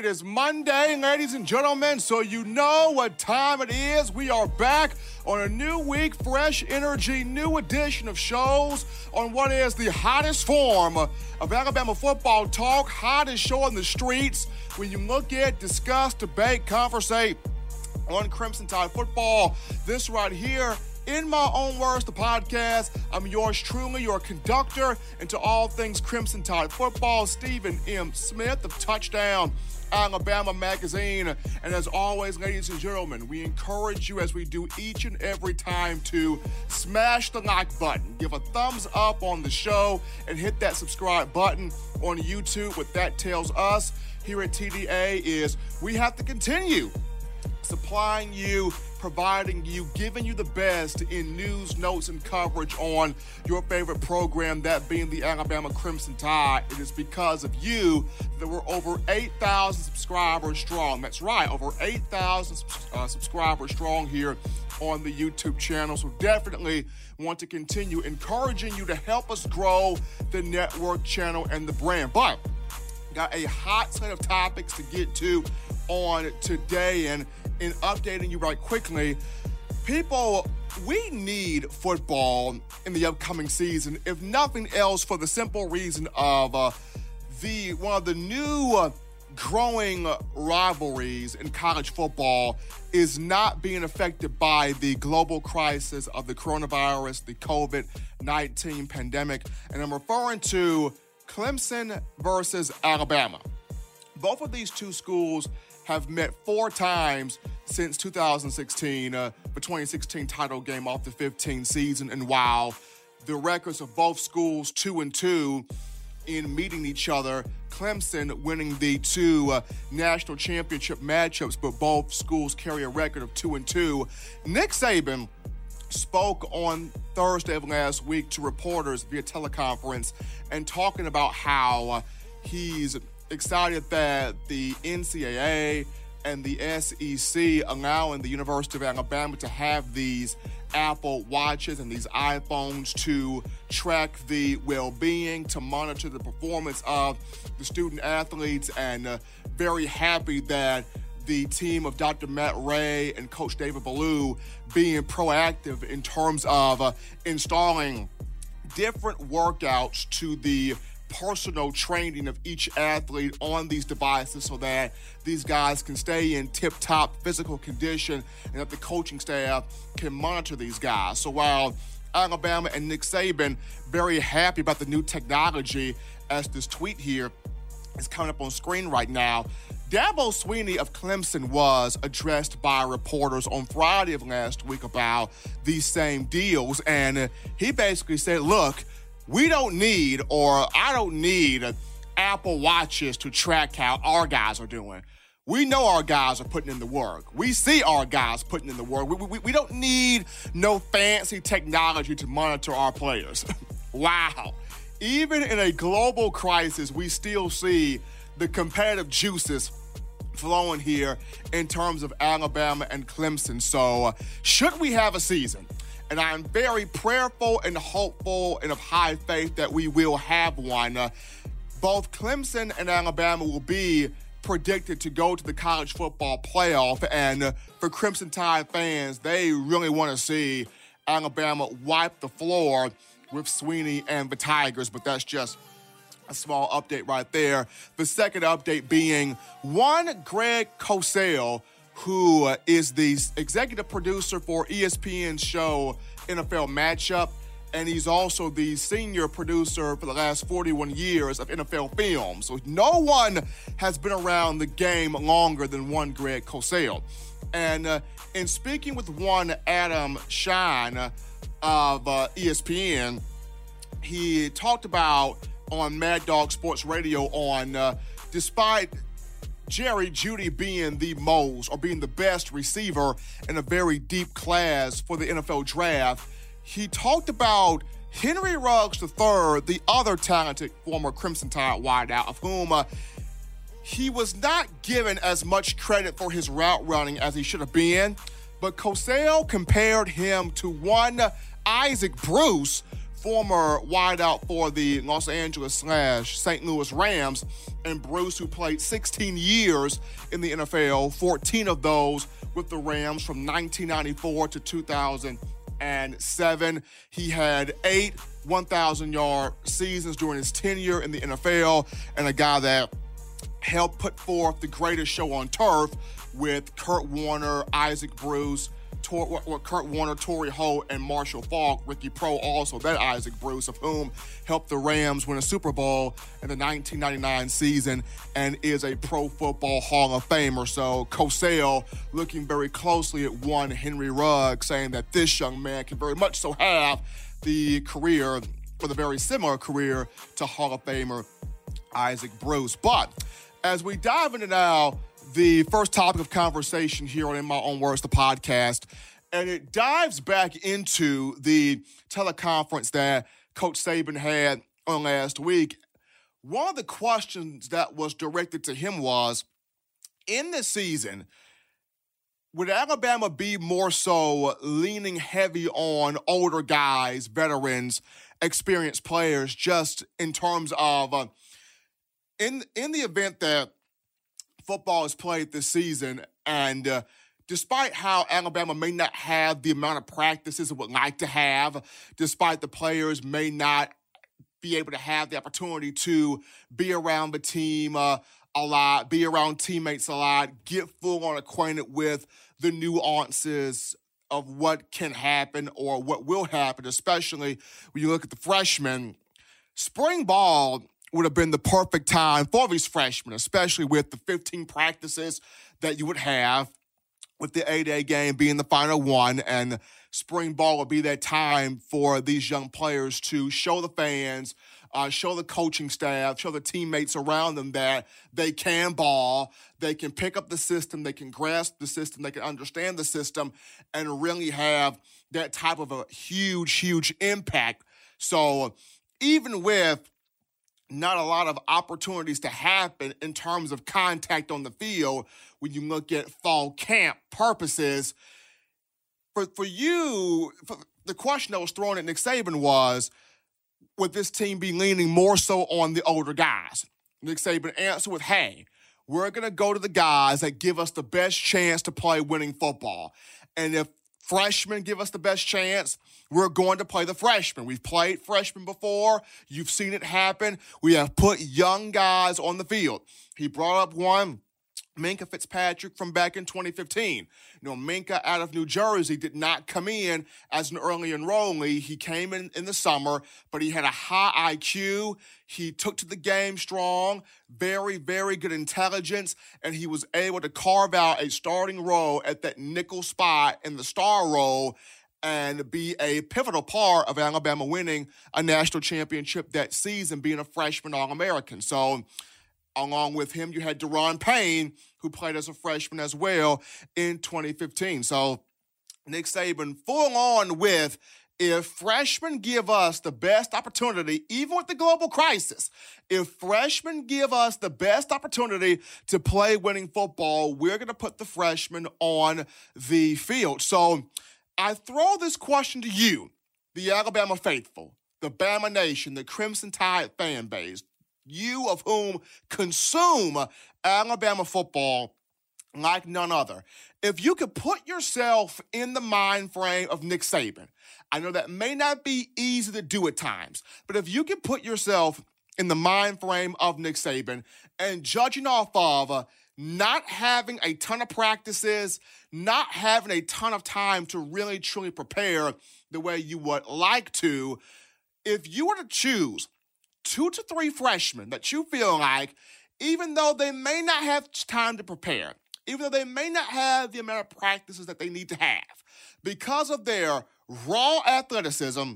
It is Monday, ladies and gentlemen, so you know what time it is. We are back on a new week, fresh energy, new edition of shows on what is the hottest form of Alabama football talk, hottest show on the streets. When you look at, discuss, debate, conversate on Crimson Tide football, this right here in my own words, the podcast. I'm yours truly, your conductor into all things Crimson Tide football, Stephen M. Smith of Touchdown. Alabama Magazine. And as always, ladies and gentlemen, we encourage you as we do each and every time to smash the like button, give a thumbs up on the show, and hit that subscribe button on YouTube. What that tells us here at TDA is we have to continue supplying you, providing you, giving you the best in news, notes, and coverage on your favorite program, that being the Alabama Crimson Tide. It is because of you that we're over 8,000 subscribers strong. That's right, over 8,000 uh, subscribers strong here on the YouTube channel. So definitely want to continue encouraging you to help us grow the network channel and the brand. But got a hot set of topics to get to on today and in updating you right quickly, people, we need football in the upcoming season, if nothing else, for the simple reason of uh, the one of the new. Uh, growing rivalries in college football is not being affected by the global crisis of the coronavirus, the COVID 19 pandemic. And I'm referring to Clemson versus Alabama. Both of these two schools have met four times since 2016, uh, the 2016 title game off the 15 season. And while the records of both schools, two and two, in meeting each other, Clemson winning the two uh, national championship matchups, but both schools carry a record of two and two. Nick Saban spoke on Thursday of last week to reporters via teleconference and talking about how uh, he's excited that the NCAA and the SEC allowing the University of Alabama to have these Apple Watches and these iPhones to track the well being, to monitor the performance of the student athletes, and uh, very happy that the team of Dr. Matt Rhea and Coach David Ballou being proactive in terms of uh, installing different workouts to the personal training of each athlete on these devices so that these guys can stay in tip top physical condition and that the coaching staff can monitor these guys. So while Alabama and Nick Saban very happy about the new technology, as this tweet here is coming up on screen right now. Dabo Swinney of Clemson was addressed by reporters on Friday of last week about these same deals, and he basically said, "Look, we don't need, or I don't need, uh, Apple Watches to track how our guys are doing. We know our guys are putting in the work. We see our guys putting in the work. We, we, we don't need no fancy technology to monitor our players. wow. Even in a global crisis, we still see the competitive juices flowing here in terms of Alabama and Clemson. So, uh, should we have a season? And I am very prayerful and hopeful and of high faith that we will have one. Uh, both Clemson and Alabama will be predicted to go to the college football playoff, and uh, for Crimson Tide fans, they really want to see Alabama wipe the floor with Swinney and the Tigers, but that's just a small update right there. The second update being one Greg Cosell who uh, the executive producer for ESPN's show NFL Matchup, and he's also the senior producer for the last 41 years of NFL film. So no one has been around the game longer than one Greg Cosell. And uh, in speaking with one Adam Schein uh, of uh, ESPN, he talked about on Mad Dog Sports Radio on uh, despite Jerry Jeudy being the most or being the best receiver in a very deep class for the NFL draft, he talked about Henry Ruggs III, the other talented former Crimson Tide wideout, of whom uh, he was not given as much credit for his route running as he should have been. But Cosell compared him to one Isaac Bruce former wideout for the Los Angeles slash St. Louis Rams, and Bruce, who played 16 years in the NFL, 14 of those with the Rams from 1994 to 2007. He had eight 1,000 yard seasons during his tenure in the NFL, and a guy that helped put forth the greatest show on turf with Kurt Warner, Isaac Bruce, Tor- Kurt Warner, Torry Holt, and Marshall Faulk. Ricky Pro also that Isaac Bruce, of whom helped the Rams win a Super Bowl in the 1999 season and is a Pro Football Hall of Famer. So Cosell looking very closely at one Henry Rugg, saying that this young man can very much so have the career, or the very similar career to Hall of Famer Isaac Bruce. But as we dive into now the first topic of conversation here on In My Own Words, the podcast, and it dives back into the teleconference that Coach Saban had on last week. One of the questions that was directed to him was in this season, would Alabama be more so leaning heavy on older guys, veterans, experienced players, just in terms of uh, in in the event that football is played this season, and uh, despite how Alabama may not have the amount of practices it would like to have, despite the players may not be able to have the opportunity to be around the team uh, a lot, be around teammates a lot, get full on acquainted with the nuances of what can happen or what will happen, especially when you look at the freshmen. Spring ball would have been the perfect time for these freshmen, especially with the 15 practices that you would have, with the A Day game being the final one. And spring ball would be that time for these young players to show the fans, uh, show the coaching staff, show the teammates around them that they can ball, they can pick up the system, they can grasp the system, they can understand the system, and really have that type of a huge, huge impact. So even with not a lot of opportunities to happen in terms of contact on the field when you look at fall camp purposes. For for you, for the question that was thrown at Nick Saban was, would this team be leaning more so on the older guys? Nick Saban answered with, hey, we're going to go to the guys that give us the best chance to play winning football. And if freshmen give us the best chance, we're going to play the freshmen. We've played freshmen before. You've seen it happen. We have put young guys on the field. He brought up one. Minkah Fitzpatrick from back in 2015. You know, Minkah out of New Jersey did not come in as an early enrollee. He came in in the summer, but he had a high IQ. He took to the game strong, very, very good intelligence, and he was able to carve out a starting role at that nickel spot in the star role and be a pivotal part of Alabama winning a national championship that season, being a freshman All American. So, along with him, you had Da'Ron Payne, who played as a freshman as well in 2015. So, Nick Saban full on with if freshmen give us the best opportunity, even with the global crisis, if freshmen give us the best opportunity to play winning football, we're going to put the freshmen on the field. So I throw this question to you, the Alabama faithful, the Bama Nation, the Crimson Tide fan base, you of whom consume Alabama football like none other. If you could put yourself in the mind frame of Nick Saban, I know that may not be easy to do at times, but if you could put yourself in the mind frame of Nick Saban and judging off of uh, not having a ton of practices, not having a ton of time to really truly prepare the way you would like to, if you were to choose two to three freshmen that you feel like, even though they may not have time to prepare, even though they may not have the amount of practices that they need to have, because of their raw athleticism,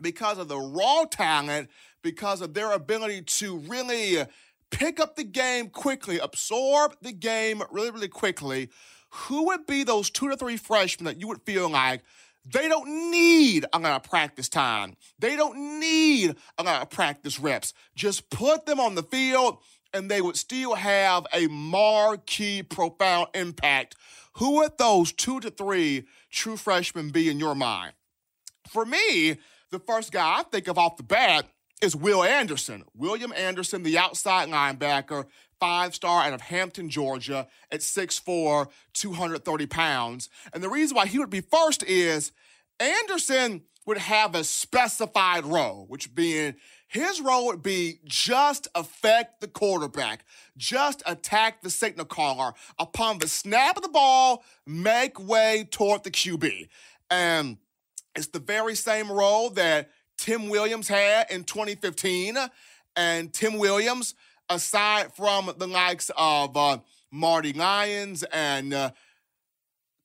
because of the raw talent, because of their ability to really pick up the game quickly, absorb the game really, really quickly, who would be those two to three freshmen that you would feel like they don't need a lot of practice time? They don't need a lot of practice reps. Just put them on the field and they would still have a marquee, profound impact. Who would those two to three true freshmen be in your mind? For me, The first guy I think of off the bat is Will Anderson. William Anderson, the outside linebacker, five star out of Hampton, Georgia, at 6'4, 230 pounds. And the reason why he would be first is Anderson would have a specified role, which being his role would be just affect the quarterback, just attack the signal caller upon the snap of the ball, make way toward the QB. And it's the very same role that Tim Williams had in 2015. And Tim Williams, aside from the likes of uh, Marty Lyons and uh,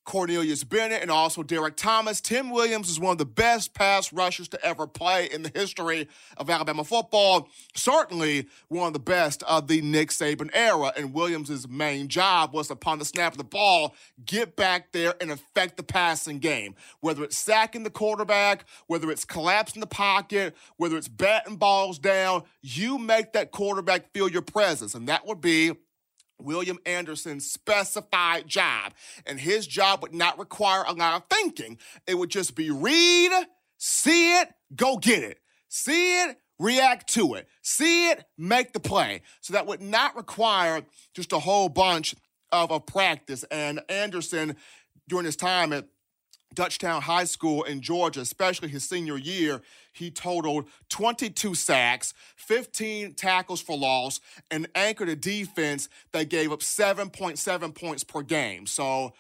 Cornelius Bennett and also Derrick Thomas. Tim Williams is one of the best pass rushers to ever play in the history of Alabama football. Certainly one of the best of the Nick Saban era. And Williams' main job was upon the snap of the ball, get back there and affect the passing game. Whether it's sacking the quarterback, whether it's collapsing the pocket, whether it's batting balls down, you make that quarterback feel your presence. And that would be William Anderson's specified job. And his job would not require a lot of thinking. It would just be read, see it, go get it. See it, react to it. See it, make the play. So that would not require just a whole bunch of, of practice. And Anderson, during his time at Dutchtown High School in Georgia, especially his senior year, he totaled 22 sacks, 15 tackles for loss, and anchored a defense that gave up 7.7 points per game. So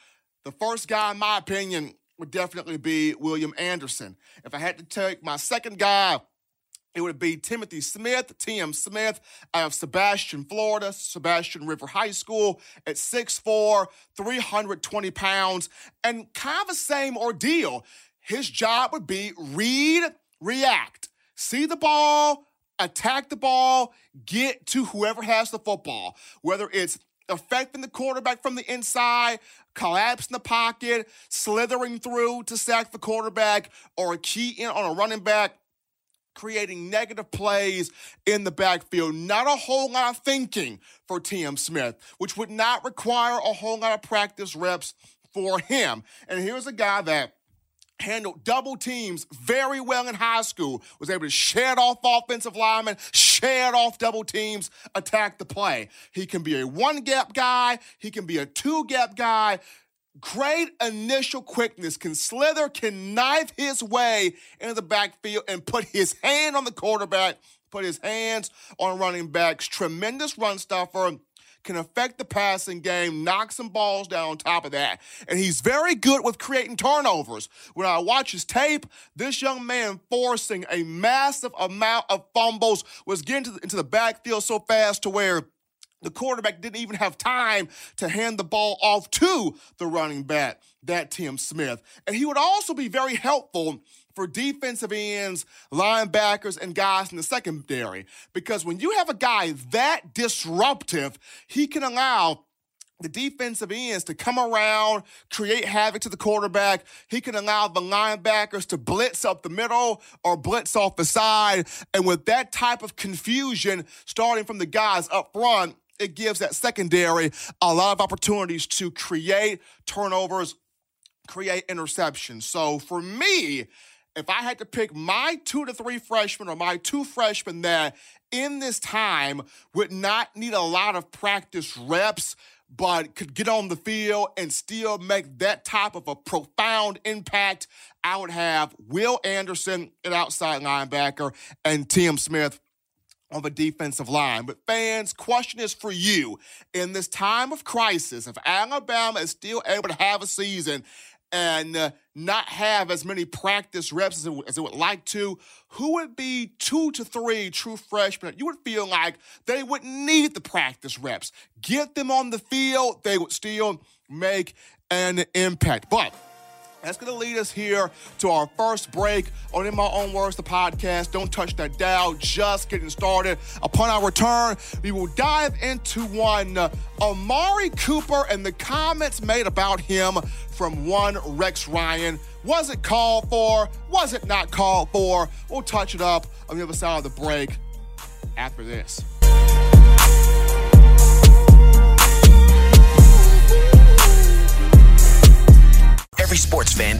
the first guy, in my opinion, would definitely be William Anderson. If I had to take my second guy, it would be Timothy Smith, TM Smith, out of Sebastian, Florida, Sebastian River High School at 6'4, 320 pounds, and kind of the same ordeal. His job would be read, react, see the ball, attack the ball, get to whoever has the football, whether it's affecting the quarterback from the inside, collapsing the pocket, slithering through to sack the quarterback, or a key in on a running back creating negative plays in the backfield. Not a whole lot of thinking for T.M. Smith, which would not require a whole lot of practice reps for him. And here's a guy that handled double teams very well in high school, was able to shed off offensive linemen, shed off double teams, attack the play. He can be a one gap guy, he can be a two gap guy great initial quickness, can slither, can knife his way into the backfield and put his hand on the quarterback, put his hands on running backs. Tremendous run stuffer. Can affect the passing game, knock some balls down on top of that. And he's very good with creating turnovers. When I watch his tape, this young man forcing a massive amount of fumbles was getting into the backfield so fast to where the quarterback didn't even have time to hand the ball off to the running back, that Tim Smith. And he would also be very helpful for defensive ends, linebackers, and guys in the secondary. Because when you have a guy that disruptive, he can allow the defensive ends to come around, create havoc to the quarterback. He can allow the linebackers to blitz up the middle or blitz off the side. And with that type of confusion starting from the guys up front, it gives that secondary a lot of opportunities to create turnovers, create interceptions. So for me, if I had to pick my two to three freshmen or my two freshmen that in this time would not need a lot of practice reps, but could get on the field and still make that type of a profound impact, I would have Will Anderson, an outside linebacker, and Tim Smith, on the defensive line. But fans, question is for you. In this time of crisis, if Alabama is still able to have a season and uh, not have as many practice reps as it, as it, would like to, who would be two to three true freshmen? You would feel like they would need the practice reps. Get them on the field, they would still make an impact. But that's going to lead us here to our first break on In My Own Words, the podcast. Don't touch that dial, just getting started. Upon our return, we will dive into one uh, Amari Cooper and the comments made about him from one Rex Ryan. Was it called for? Was it not called for? We'll touch it up on the other side of the break after this.